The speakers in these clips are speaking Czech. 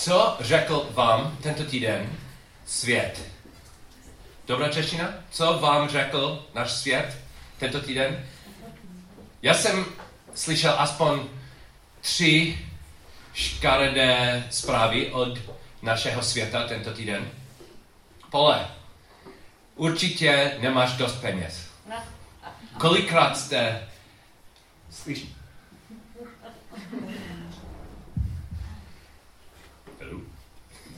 Co řekl vám tento týden svět? Dobrá čeština? Co vám řekl náš svět tento týden? Já jsem slyšel aspoň tři škaredé zprávy od našeho světa tento týden. Pole, určitě nemáš dost peněz. Kolikrát jste... Slyš...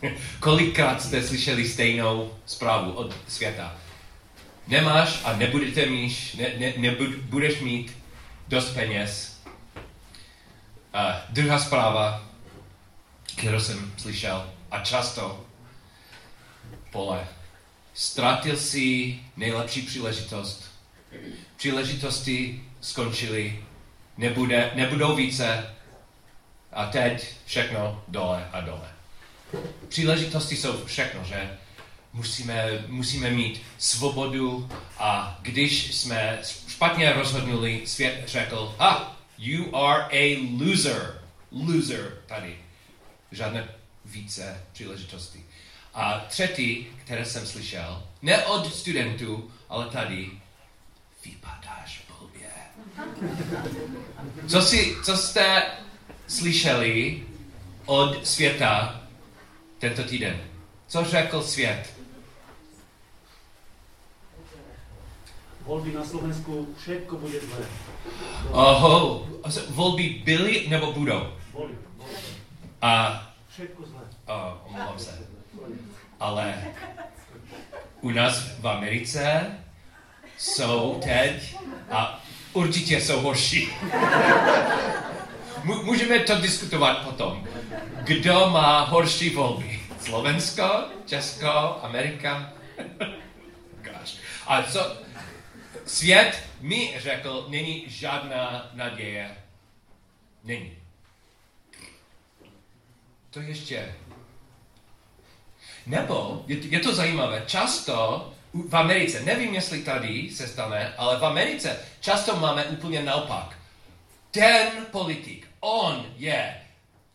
Kolikrát jste slyšeli stejnou zprávu od světa? Nemáš a nebudete mít, ne, ne, nebudeš mít dost peněz. A druhá zpráva, kterou jsem slyšel a často, pole, ztratil si nejlepší příležitost. Příležitosti skončily, nebude, nebudou více a teď všechno dole a dole. Příležitosti jsou všechno, že? Musíme, musíme mít svobodu a když jsme špatně rozhodnuli, svět řekl, ah, you are a loser. Loser tady. Žádné více příležitosti. A třetí, které jsem slyšel, ne od studentů, ale tady, vypadáš blbě. Co, si, co jste slyšeli od světa tento týden? Co řekl svět? Volby na Slovensku, všetko bude zlé. Oho, volby byly nebo budou? Volby. A, Všetko zlé. oh, omlouvám se. Ale u nás v Americe jsou teď a určitě jsou horší. Můžeme to diskutovat potom. Kdo má horší volby? Slovensko, Česko, Amerika? Gosh. A co? Svět mi řekl, není žádná naděje. Není. To ještě. Nebo, je, je to zajímavé, často v Americe, nevím, jestli tady se stane, ale v Americe často máme úplně naopak. Ten politik, on je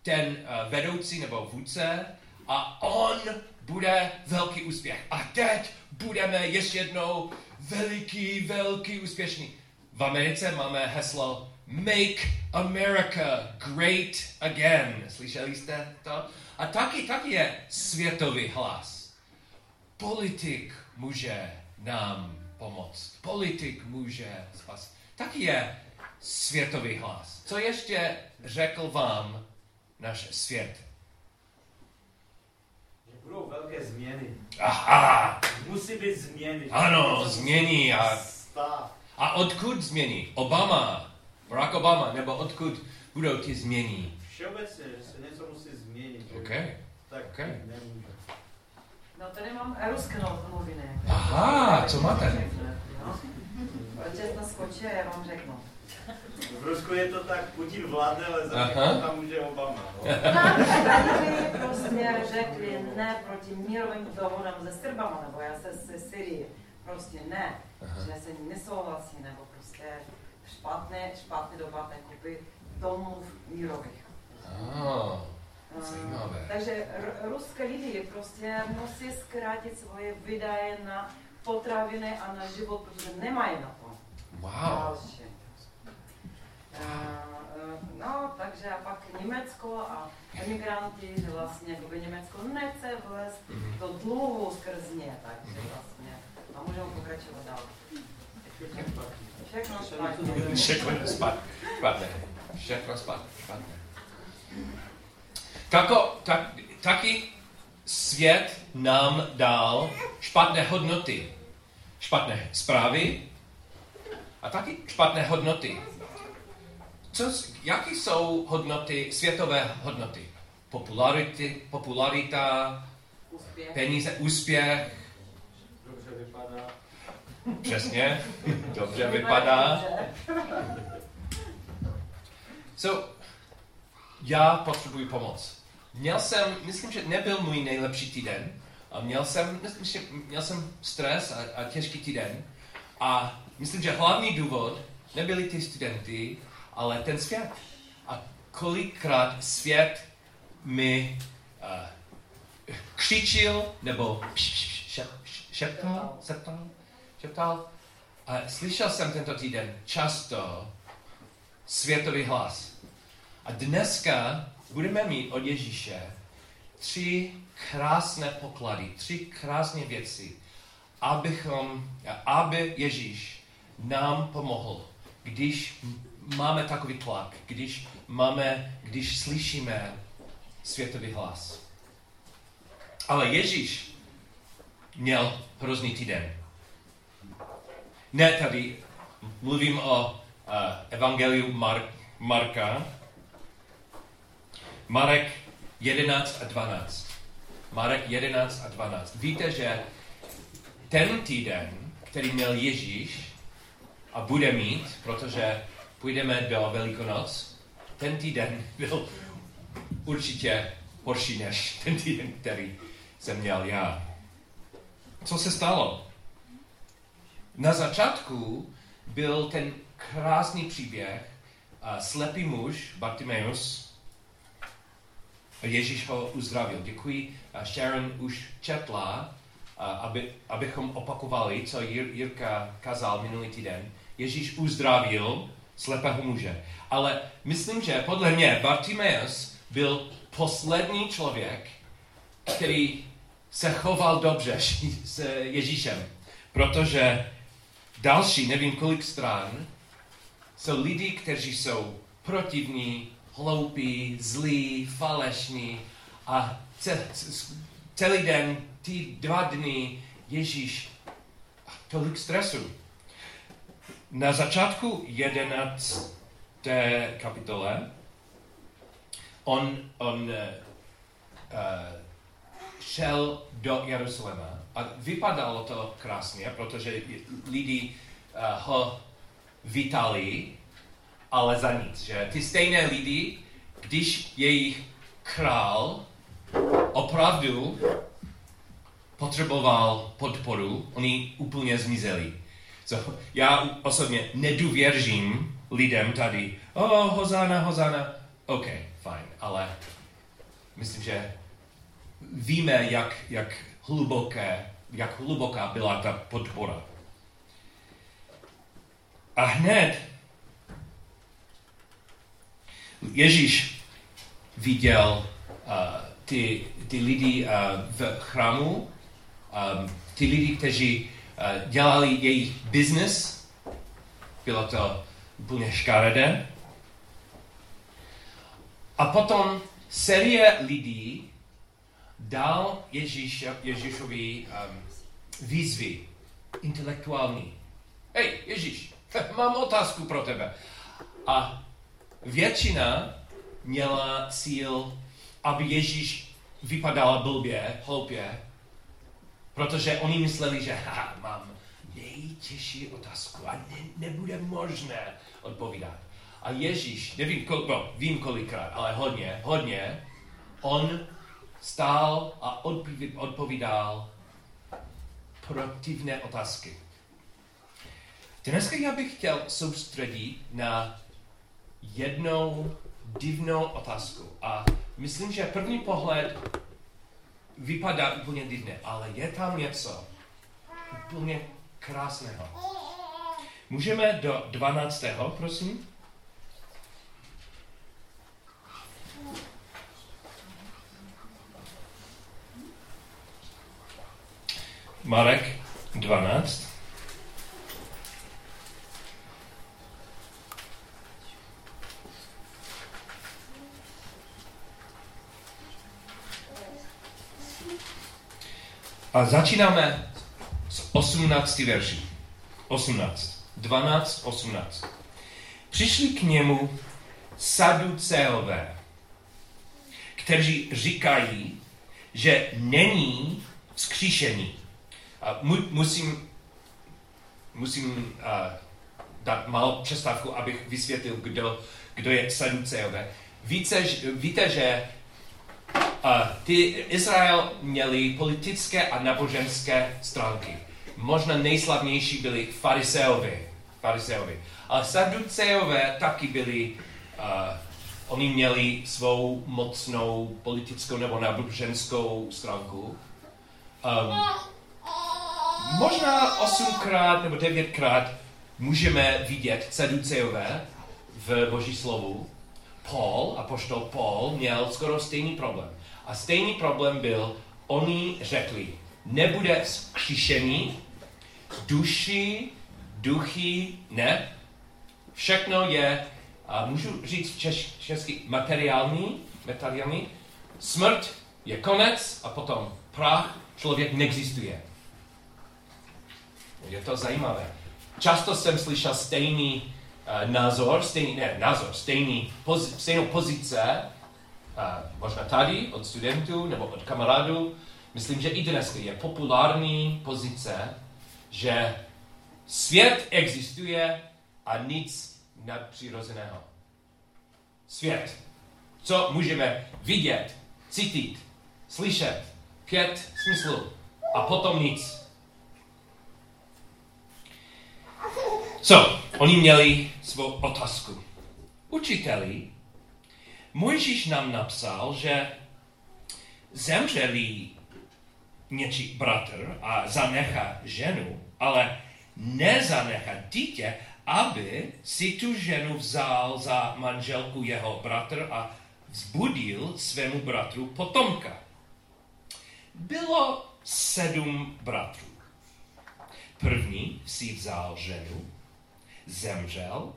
ten uh, vedoucí nebo vůdce a on bude velký úspěch. A teď budeme ještě jednou veliký, velký úspěšný. V Americe máme heslo Make America Great Again. Slyšeli jste to? A taky, taky je světový hlas. Politik může nám pomoct. Politik může spasit. Taky je světový hlas. Co ještě řekl vám náš svět? Že budou velké změny. Aha, Musí být změny. ano, změní. A, Stav. a odkud změní? Obama, Barack Obama, nebo odkud budou ty změní? Všeobecně, že se něco musí změnit. OK. Tak OK. nemůže. No tady mám ruské no- noviny. Aha, co máte? No. Otec naskočí a já vám řeknu. V Rusku je to tak, Putin vládne, ale za tam může Obama. No. Tady prostě řekli ne proti mírovým dohodám se Srbama, nebo já se se Syrii. Prostě ne, Aha. že se nesouhlasí, nebo prostě špatné, špatné doba kupy domů mírových. Ah, Zajímavé. Takže r- ruské lidi prostě musí zkrátit svoje výdaje na potraviny a na život, protože nemají na to. wow. Další. Eh, No, takže a pak Německo a emigranti, že vlastně jakoby Německo nechce vlézt Mhm. do dluhu skrz ně, takže vlastně. A můžeme pokračovat dál. Všechno špatně. Všechno špatné. Všechno špatné. Tako, tak, taky svět nám dal špatné hodnoty. Špatné zprávy a taky špatné hodnoty. Co, jaký jsou hodnoty, světové hodnoty? Popularity, popularita, Úspěch. peníze, úspěch, Dobře vypadá. přesně, dobře vypadá. So, já potřebuji pomoc. Měl jsem, myslím, že nebyl můj nejlepší týden. A měl jsem, myslím, že měl jsem stres a, a těžký týden. A myslím, že hlavní důvod nebyly ty studenty, ale ten svět. A kolikrát svět mi uh, křičil nebo šeptal, šeptal, šeptal. A slyšel jsem tento týden často světový hlas. A dneska budeme mít od Ježíše tři krásné poklady, tři krásné věci, abychom, aby Ježíš nám pomohl, když máme takový tlak, když máme, když slyšíme světový hlas. Ale Ježíš měl hrozný týden. Ne tady, mluvím o uh, Evangeliu Mar- Marka, Marek 11 a 12. Marek 11 a 12. Víte, že ten týden, který měl Ježíš a bude mít, protože půjdeme do Velikonoc, ten týden byl určitě horší než ten týden, který jsem měl já. Co se stalo? Na začátku byl ten krásný příběh, uh, slepý muž, Bartimeus, Ježíš ho uzdravil. Děkuji. Sharon už četla, aby, abychom opakovali, co Jirka kazal minulý týden. Ježíš uzdravil slepého muže. Ale myslím, že podle mě Bartimeus byl poslední člověk, který se choval dobře s Ježíšem. Protože další, nevím kolik stran, jsou lidi, kteří jsou protivní, hloupí, zlí, falešní a celý den, ty dva dny, Ježíš, tolik stresu. Na začátku 11. kapitole on, on uh, šel do Jeruzaléma a vypadalo to krásně, protože lidi uh, ho vítali ale za nic, že ty stejné lidi, když jejich král opravdu potřeboval podporu, oni úplně zmizeli. So, já osobně nedůvěřím lidem tady, oh, hozana, hozana, OK, fajn, ale myslím, že víme, jak, jak hluboké, jak hluboká byla ta podpora. A hned Ježíš viděl uh, ty, ty lidi uh, v chrámu, um, ty lidi, kteří dělali jejich business, bylo to úplně škaredé. A potom série lidí dal Ježíš, Ježíšovi um, výzvy intelektuální. Hej, Ježíš, mám otázku pro tebe. A většina měla cíl, aby Ježíš vypadal blbě, hloupě, protože oni mysleli, že ha, mám nejtěžší otázku a ne, nebude možné odpovídat. A Ježíš, nevím, kol, no, vím kolikrát, ale hodně, hodně, on stál a odpovídal protivné otázky. Dneska já bych chtěl soustředit na jednou divnou otázku. A myslím, že první pohled vypadá úplně divně, ale je tam něco úplně krásného. Můžeme do 12. prosím? Marek 12. A začínáme s 18. verší. 18. 12, 18. Přišli k němu saduceové, kteří říkají, že není vzkříšení. A mu, musím, musím uh, dát malou přestávku, abych vysvětlil, kdo, kdo je saduceové. Víte, víte, že ty Izrael měli politické a náboženské stránky. Možná nejslavnější byli fariseovi. fariseovi. Ale saduceové taky byli uh, Oni měli svou mocnou politickou nebo náboženskou stránku. Um, možná osmkrát nebo devětkrát můžeme vidět seducejové v Boží slovu. Paul, apoštol Paul, měl skoro stejný problém. A stejný problém byl, oni řekli, nebude zkříšení, duši, duchy, ne. Všechno je, a můžu říct češ, česky, materiální, materiální. Smrt je konec a potom prach, člověk neexistuje. Je to zajímavé. Často jsem slyšel stejný uh, názor, stejný, ne, názor, stejný, poz, stejnou pozice, možná tady od studentů nebo od kamarádů. Myslím, že i dnes je populární pozice, že svět existuje a nic nadpřirozeného. Svět. Co můžeme vidět, cítit, slyšet, pět smyslu a potom nic. Co? Oni měli svou otázku. Učiteli, Mojžíš nám napsal, že zemřeli něčí bratr a zanechá ženu, ale nezanechá dítě, aby si tu ženu vzal za manželku jeho bratr a vzbudil svému bratru potomka. Bylo sedm bratrů. První si vzal ženu, zemřel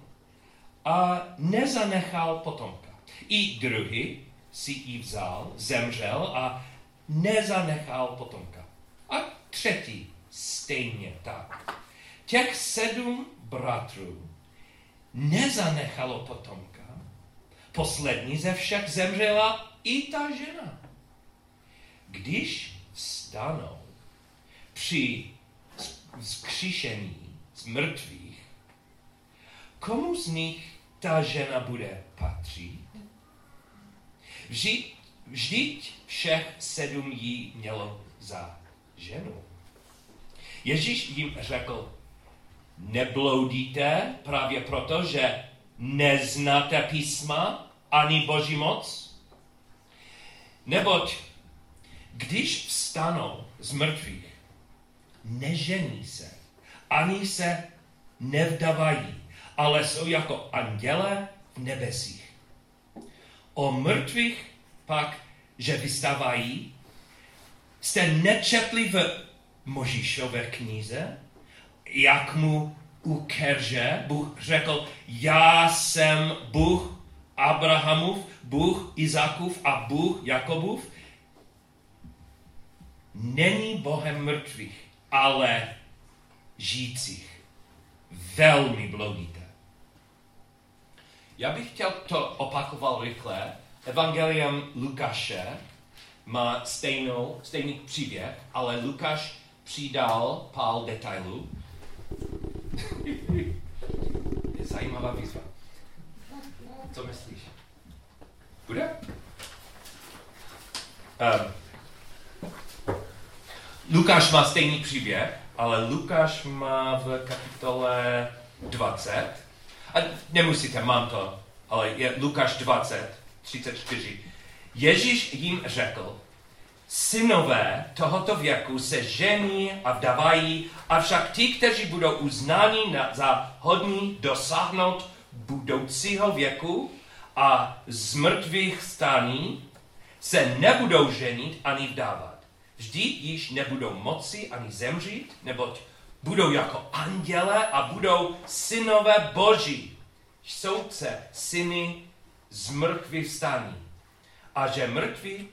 a nezanechal potomka. I druhý si ji vzal, zemřel a nezanechal potomka. A třetí stejně tak. Těch sedm bratrů nezanechalo potomka. Poslední ze všech zemřela i ta žena. Když vstanou při vzkříšení z mrtvých, komu z nich ta žena bude patřit? Vždyť, vždyť všech sedm jí mělo za ženu. Ježíš jim řekl, nebloudíte právě proto, že neznáte písma ani boží moc? Neboť když vstanou z mrtvých, nežení se, ani se nevdavají, ale jsou jako anděle v nebesích. O mrtvých pak, že vystávají, jste nečetli v Možíšové knize, jak mu u Kerže Bůh řekl, já jsem Bůh Abrahamův, Bůh Izákův a Bůh Jakobův. Není Bohem mrtvých, ale žijících. Velmi bloudíte. Já bych chtěl to opakoval rychle. Evangelium Lukáše má stejnou, stejný příběh, ale Lukáš přidal pár detailů. Je zajímavá výzva. Co myslíš? Bude? Um, Lukáš má stejný příběh, ale Lukáš má v kapitole 20, a nemusíte, mám to, ale je Lukáš 20, 34. Ježíš jim řekl, synové tohoto věku se žení a vdavají, avšak ti, kteří budou uznáni za hodní dosáhnout budoucího věku a z mrtvých stání, se nebudou ženit ani vdávat. Vždyť již nebudou moci ani zemřít, neboť budou jako anděle a budou synové boží. Soudce syny z mrtvých vstání. A že mrtví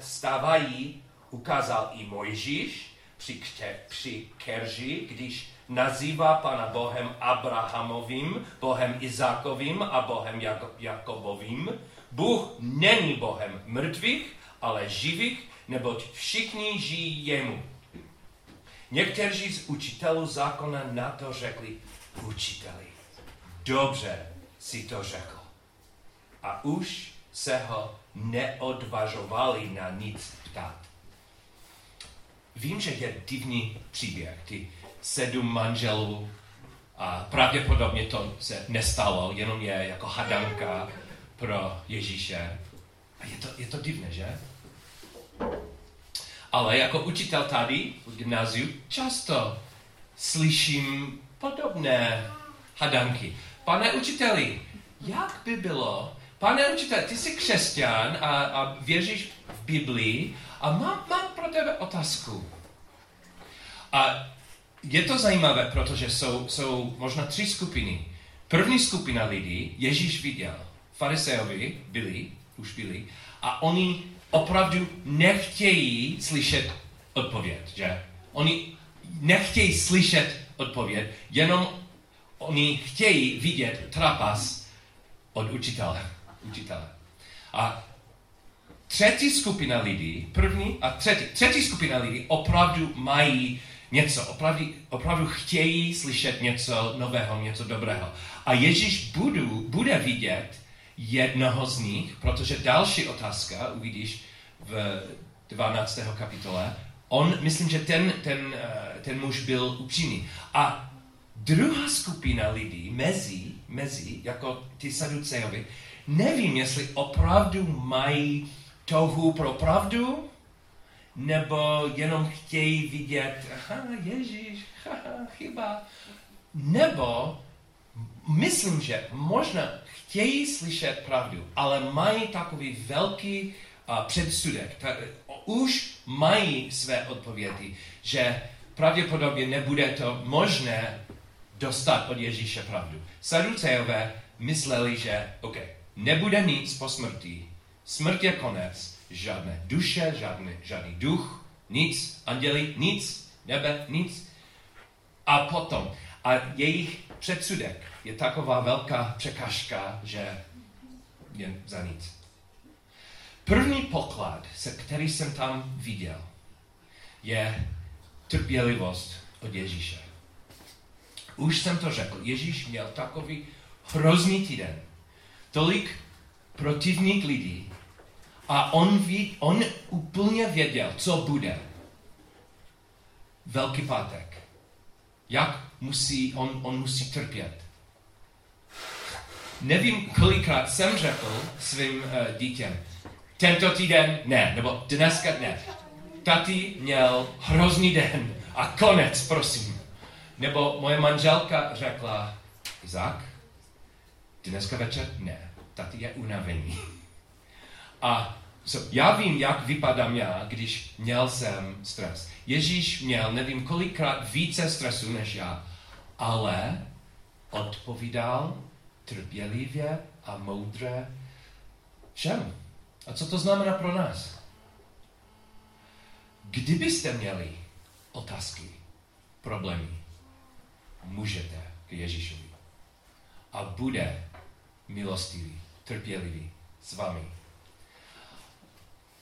vstávají, ukázal i Mojžíš při, při Kerži, když nazývá Pana Bohem Abrahamovým, Bohem Izákovým a Bohem Jakobovým. Bůh není Bohem mrtvých, ale živých, neboť všichni žijí jemu. Někteří z učitelů zákona na to řekli, učiteli, dobře si to řekl. A už se ho neodvažovali na nic ptát. Vím, že je divný příběh, ty sedm manželů a pravděpodobně to se nestalo, jenom je jako hadanka pro Ježíše. A je to, je to divné, že? Ale jako učitel tady v gymnáziu často slyším podobné hadanky. Pane učiteli, jak by bylo, pane učiteli, ty jsi křesťan a, a věříš v Biblii a mám, mám pro tebe otázku. A je to zajímavé, protože jsou, jsou možná tři skupiny. První skupina lidí Ježíš viděl. Fariseovi byli, už byli, a oni opravdu nechtějí slyšet odpověď, že? Oni nechtějí slyšet odpověď, jenom oni chtějí vidět trapas od učitele. učitele. A třetí skupina lidí, první a třetí, třetí skupina lidí opravdu mají něco, opravdu, opravdu chtějí slyšet něco nového, něco dobrého. A Ježíš budu, bude vidět jednoho z nich, protože další otázka, uvidíš v 12. kapitole, on, myslím, že ten, ten, eh, ten muž byl upřímný. A druhá skupina lidí, mezi, mezi jako ty saducejovi, nevím, jestli opravdu mají touhu pro pravdu, nebo jenom chtějí vidět, aha, Ježíš, haha, chyba. Nebo myslím, že možná chtějí slyšet pravdu, ale mají takový velký uh, předsudek. Ta, už mají své odpovědi, že pravděpodobně nebude to možné dostat od Ježíše pravdu. Saduceové mysleli, že OK, nebude nic po smrti. Smrt je konec. Žádné duše, žádný, žádný duch, nic, anděli, nic, nebe, nic. A potom, a jejich předsudek je taková velká překážka, že je za nic. První poklad, se který jsem tam viděl, je trpělivost od Ježíše. Už jsem to řekl, Ježíš měl takový hrozný týden. Tolik protivník lidí a on, ví, on úplně věděl, co bude. Velký pátek. Jak musí, on, on musí trpět. Nevím, kolikrát jsem řekl svým uh, dítěm, tento týden ne, nebo dneska ne. Tati měl hrozný den a konec, prosím. Nebo moje manželka řekla, Izák, dneska večer ne, tati je unavený. A so, já vím, jak vypadám já, když měl jsem stres. Ježíš měl, nevím kolikrát více stresu než já, ale odpovídal trpělivě a moudře všem. A co to znamená pro nás? Kdybyste měli otázky, problémy, můžete k Ježíšovi. A bude milostivý, trpělivý s vámi.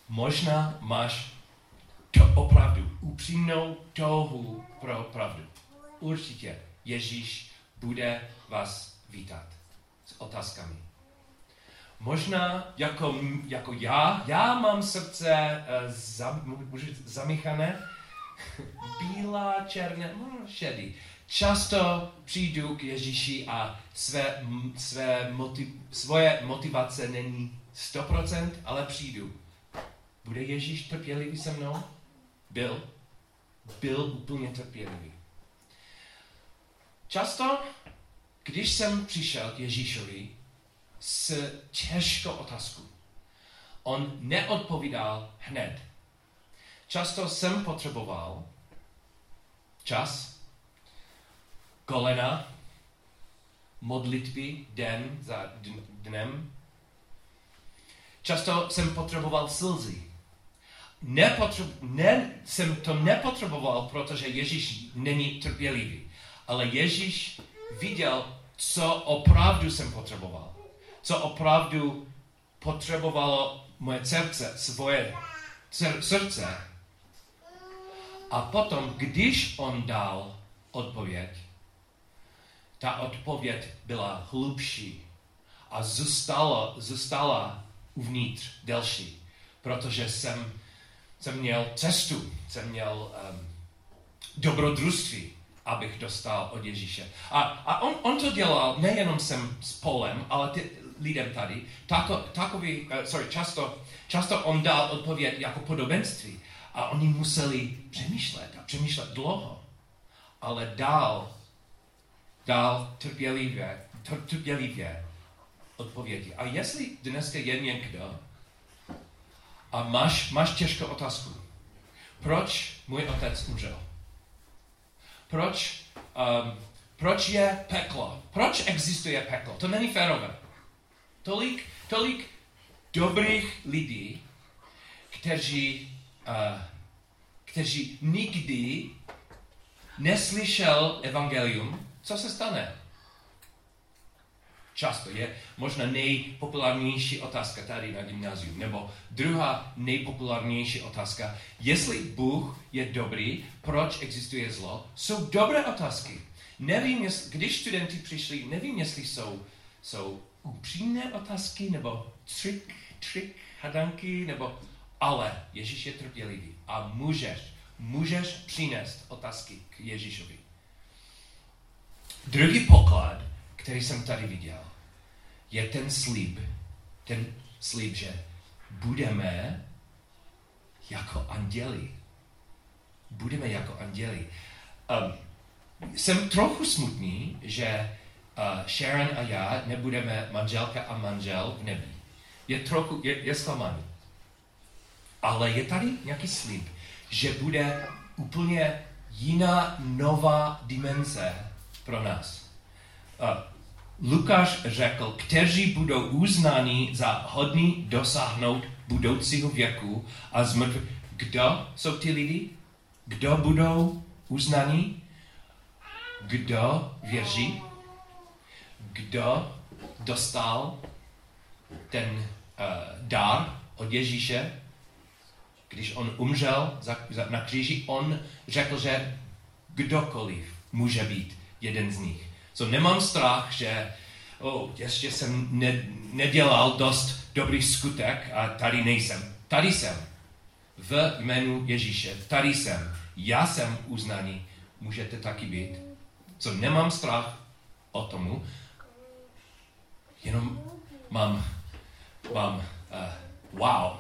Možná máš to opravdu upřímnou touhu pro pravdu. Určitě Ježíš bude vás vítat s otázkami. Možná jako, jako já, já mám srdce uh, za, zamíchané, bílá, černé, no, šedý. Často přijdu k Ježíši a své, své motiv, svoje motivace není 100%, ale přijdu. Bude Ježíš trpělivý se mnou? Byl. Byl úplně trpělivý. Často, když jsem přišel k Ježíšovi s těžkou otázkou, on neodpovídal hned. Často jsem potřeboval čas, kolena, modlitby den za dnem. Často jsem potřeboval slzy. Nepotřeb, ne, jsem to nepotřeboval, protože Ježíš není trpělivý. Ale Ježíš viděl, co opravdu jsem potřeboval. Co opravdu potřebovalo moje srdce, svoje srdce. A potom, když on dal odpověď, ta odpověď byla hlubší a zůstala, zůstala uvnitř delší, protože jsem, jsem měl cestu, jsem měl um, dobrodružství, abych dostal od Ježíše. A, a on, on to dělal nejenom jsem s Polem, ale ty lidem tady, tako, takový, uh, sorry, často, často on dal odpověď jako podobenství a oni museli přemýšlet a přemýšlet dlouho, ale dál, dál trpělivě, trpělivě odpovědi. A jestli dneska je někdo a máš, máš těžkou otázku, proč můj otec umřel? Proč, um, proč je peklo? Proč existuje peklo? To není férové. Tolik, tolik dobrých lidí, kteří, uh, kteří nikdy neslyšel evangelium, co se stane? Často je možná nejpopulárnější otázka tady na gymnáziu. Nebo druhá nejpopulárnější otázka, jestli Bůh je dobrý, proč existuje zlo, jsou dobré otázky. Nevím, jestli, když studenti přišli, nevím, jestli jsou, jsou upřímné otázky, nebo trik, trik, hadanky, nebo ale Ježíš je trpělivý a můžeš, můžeš přinést otázky k Ježíšovi. Druhý poklad, který jsem tady viděl, je ten slib, ten slib, že budeme jako anděli. Budeme jako anděli. Um, jsem trochu smutný, že uh, Sharon a já nebudeme manželka a manžel v nebi. Je trochu, je, je zklamaný. Ale je tady nějaký slib, že bude úplně jiná nová dimenze pro nás. Uh, Lukáš řekl, kteří budou uznáni za hodný dosáhnout budoucího věku a zmrtvých. Kdo jsou ty lidi? Kdo budou uznaní? Kdo věří? Kdo dostal ten uh, dar od Ježíše? Když on umřel za, za, na kříži, on řekl, že kdokoliv může být jeden z nich. So nemám strach, že oh, ještě jsem ne, nedělal dost dobrý skutek a tady nejsem. Tady jsem. V jménu Ježíše. Tady jsem. Já jsem uznaný. Můžete taky být. Co so nemám strach o tomu, jenom mám, mám uh, wow,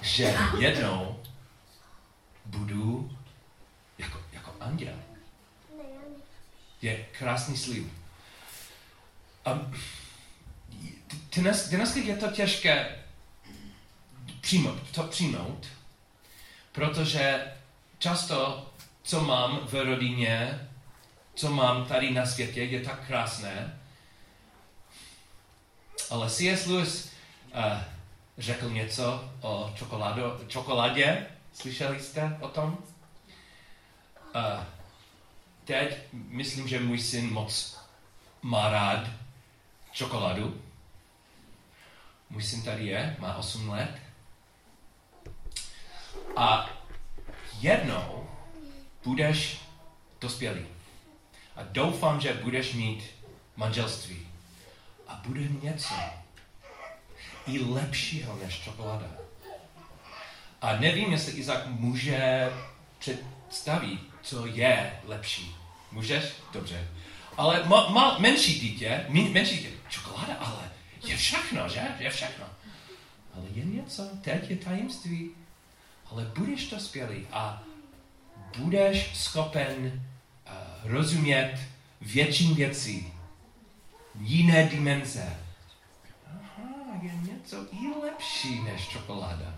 že jednou budu jako, jako anděl je krásný slib. Um, dnes, dnes je to těžké přijmout, to přijmout, protože často, co mám v rodině, co mám tady na světě, je tak krásné. Ale C.S. Lewis uh, řekl něco o čokoládo, čokoládě. Slyšeli jste o tom? Uh, teď myslím, že můj syn moc má rád čokoládu. Můj syn tady je, má 8 let. A jednou budeš dospělý. A doufám, že budeš mít manželství. A bude něco i lepšího než čokoláda. A nevím, jestli Izak může představit, co je lepší. Můžeš? Dobře. Ale ma, ma, menší dítě, menší dítě, čokoláda, ale je všechno, že? Je všechno. Ale je něco, teď je tajemství. Ale budeš to skvělý a budeš schopen uh, rozumět větším věcí, jiné dimenze. Aha, je něco i lepší než čokoláda.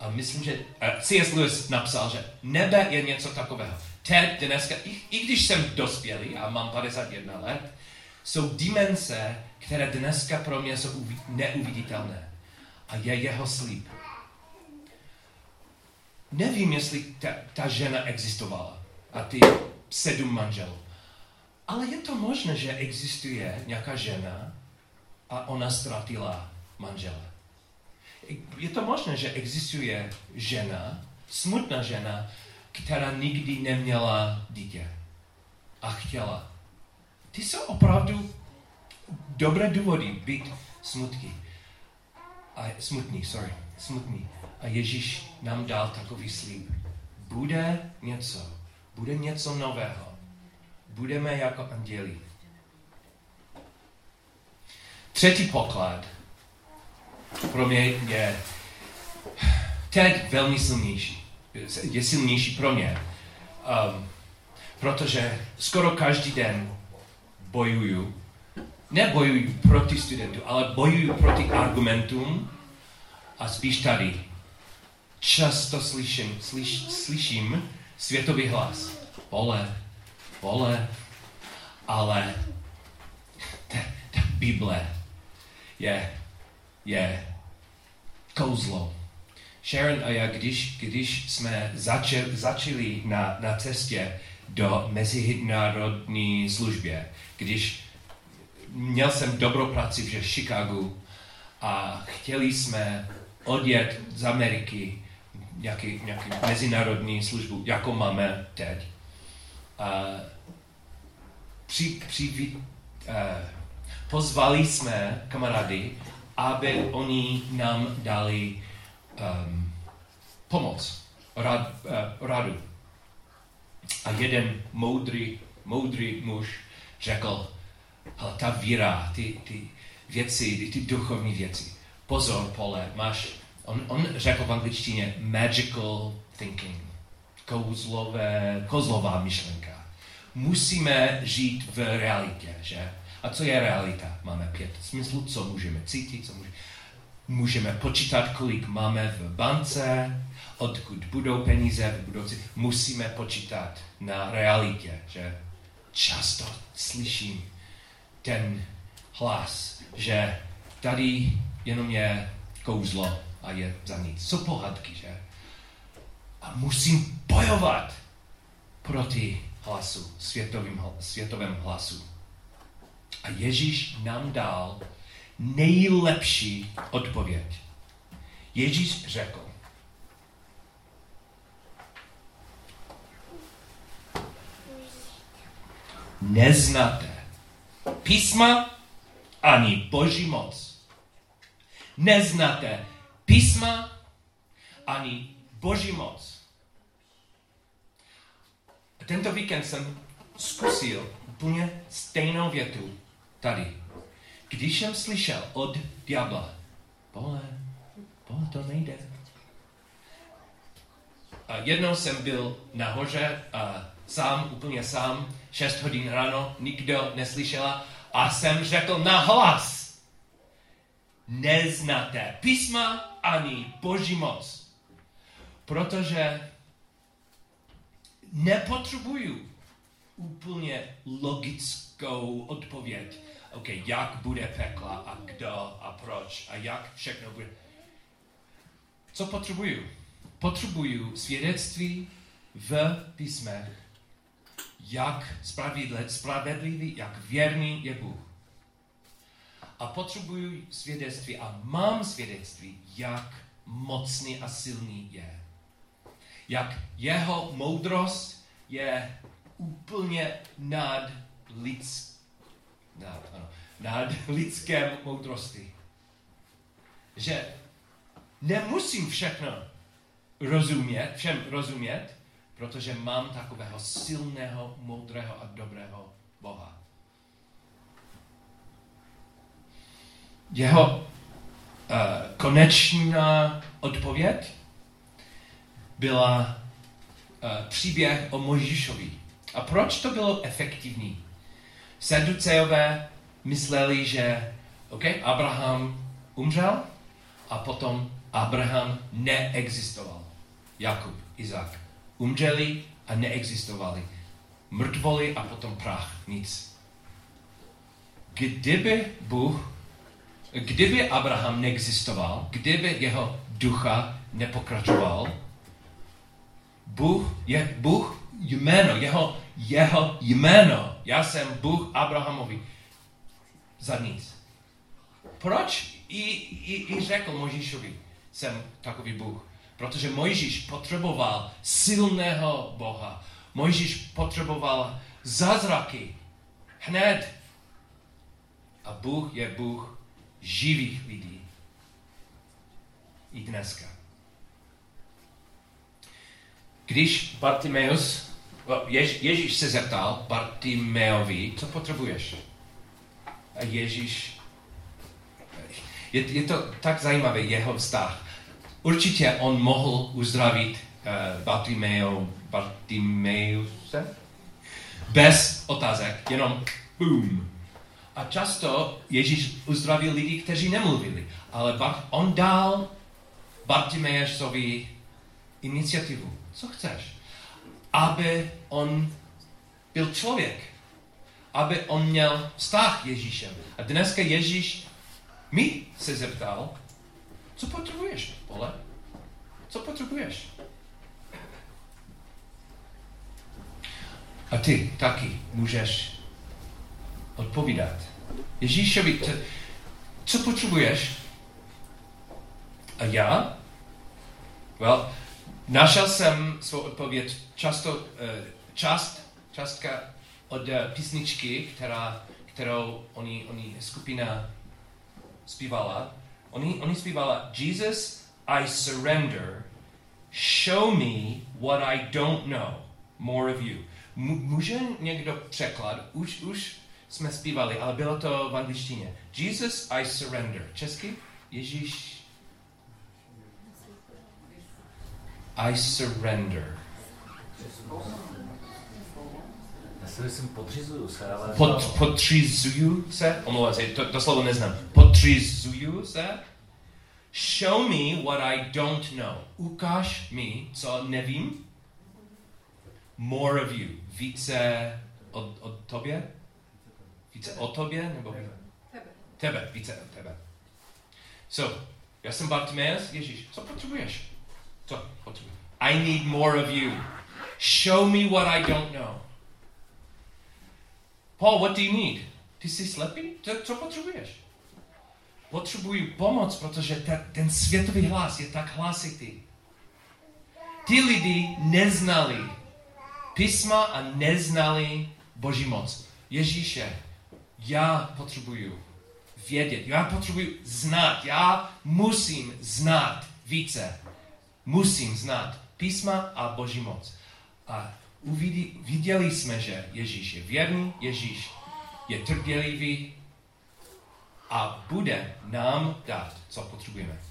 A myslím, že uh, C.S. Lewis napsal, že nebe je něco takového. Teď, dneska, i, i když jsem dospělý a mám 51 let, jsou dimenze, které dneska pro mě jsou neuviditelné. A je jeho slib. Nevím, jestli ta, ta žena existovala a ty sedm manželů. Ale je to možné, že existuje nějaká žena a ona ztratila manžela je to možné, že existuje žena, smutná žena, která nikdy neměla dítě a chtěla. Ty jsou opravdu dobré důvody být smutky. A smutný, sorry, smutný. A Ježíš nám dal takový slib. Bude něco, bude něco nového. Budeme jako anděli. třetí poklad pro mě je teď velmi silnější. Je silnější pro mě. Um, protože skoro každý den bojuju, nebojuju proti studentům, ale bojuju proti argumentům a spíš tady. Často slyším, slyš, slyším světový hlas. Vole, vole, ale ta, ta Bible je, je kouzlo. Sharon a já, když, když jsme začali, začali na, na cestě do mezinárodní službě, když měl jsem dobrou práci v Chicagu a chtěli jsme odjet z Ameriky nějaký, nějaký mezinárodní službu, jako máme teď. A při, při, uh, pozvali jsme kamarády, aby oni nám dali um, pomoc, rad, uh, radu. A jeden moudrý, moudrý muž řekl, ale ta víra, ty, ty věci, ty duchovní věci, pozor, pole, máš, on, on řekl v angličtině magical thinking, kouzlové, kozlová myšlenka. Musíme žít v realitě, že? A co je realita? Máme pět smyslů, co můžeme cítit, co můžeme... Můžeme počítat, kolik máme v bance, odkud budou peníze v budoucí. Musíme počítat na realitě, že často slyším ten hlas, že tady jenom je kouzlo a je za nic. Co pohádky, že? A musím bojovat proti hlasu, světovým, světovém hlasu. A Ježíš nám dal nejlepší odpověď. Ježíš řekl, neznáte písma ani boží moc. Neznáte písma ani boží moc. Tento víkend jsem zkusil úplně stejnou větu tady. Když jsem slyšel od diabla, pole, pole, to nejde. A jednou jsem byl nahoře a sám, úplně sám, 6 hodin ráno, nikdo neslyšela a jsem řekl na hlas, neznáte písma ani boží moc, protože nepotřebuju úplně logickou odpověď. OK, jak bude pekla a kdo a proč a jak všechno bude. Co potřebuju? Potřebuju svědectví v písmech jak spravedlivý, jak věrný je Bůh. A potřebuji svědectví a mám svědectví, jak mocný a silný je. Jak jeho moudrost je úplně nad, lidsk, nad, ano, nad lidském moudrosti. Že nemusím všechno rozumět, všem rozumět, protože mám takového silného, moudrého a dobrého Boha. Jeho uh, konečná odpověď byla uh, příběh o Mojžíšovi. A proč to bylo efektivní? Seducejové mysleli, že OK, Abraham umřel a potom Abraham neexistoval. Jakub, Izák umřeli a neexistovali. Mrtvoli a potom prach, nic. Kdyby Bůh, kdyby Abraham neexistoval, kdyby jeho ducha nepokračoval, Bůh je Bůh jméno, jeho, jeho jméno. Já jsem Bůh Abrahamovi. Za nic. Proč? I, i, i řekl Možíšovi, jsem takový Bůh. Protože Mojžíš potřeboval silného Boha. Mojžíš potřeboval zázraky. Hned. A Bůh je Bůh živých lidí. I dneska. Když Bartimeus, Jež, Ježíš se zeptal Bartimeovi, co potřebuješ? A Ježíš Je, je to tak zajímavé, jeho vztah. Určitě on mohl uzdravit uh, Bartimeo, Bartimeuse bez otázek, jenom boom. A často Ježíš uzdravil lidi, kteří nemluvili, ale on dal Bartimeovi iniciativu. Co chceš? Aby on byl člověk. Aby on měl vztah Ježíšem. A dneska Ježíš mi se zeptal, co potřebuješ, Pole? Co potřebuješ? A ty taky můžeš odpovídat. Ježíšovi, co potřebuješ? A já? Well, našel jsem svou odpověď často, eh, část, částka od eh, písničky, která, kterou oni, oni skupina zpívala. Oni, oni zpívala Jesus, I surrender. Show me what I don't know. More of you. Může někdo překlad? Už, už jsme zpívali, ale bylo to v angličtině. Jesus, I surrender. Česky? Ježíš. I surrender. Podřizuju se, ale... Pod, podřizuju se? Omlouvám se, to, to slovo neznám. Podřizuju se? Show me what I don't know. Ukáž mi, co nevím. More of you. Více od, od tobě? Více o tobě? Nebo tebe. Tebe, více o tebe. So, já jsem Bartimeus, Ježíš, co potřebuješ? Co? I need more of you. Show me what I don't know. Paul, what do you need? Ty jsi slepý? Co, co potřebuješ? Potřebuji pomoc, protože te, ten světový hlas je tak hlasitý. Ty lidi neznali písma a neznali Boží moc. Ježíše, já potřebuju vědět, já potřebuji znát, já musím znát více. Musím znát písma a Boží moc. A uvidí, viděli jsme, že Ježíš je věrný, Ježíš je trpělivý a bude nám dát, co potřebujeme.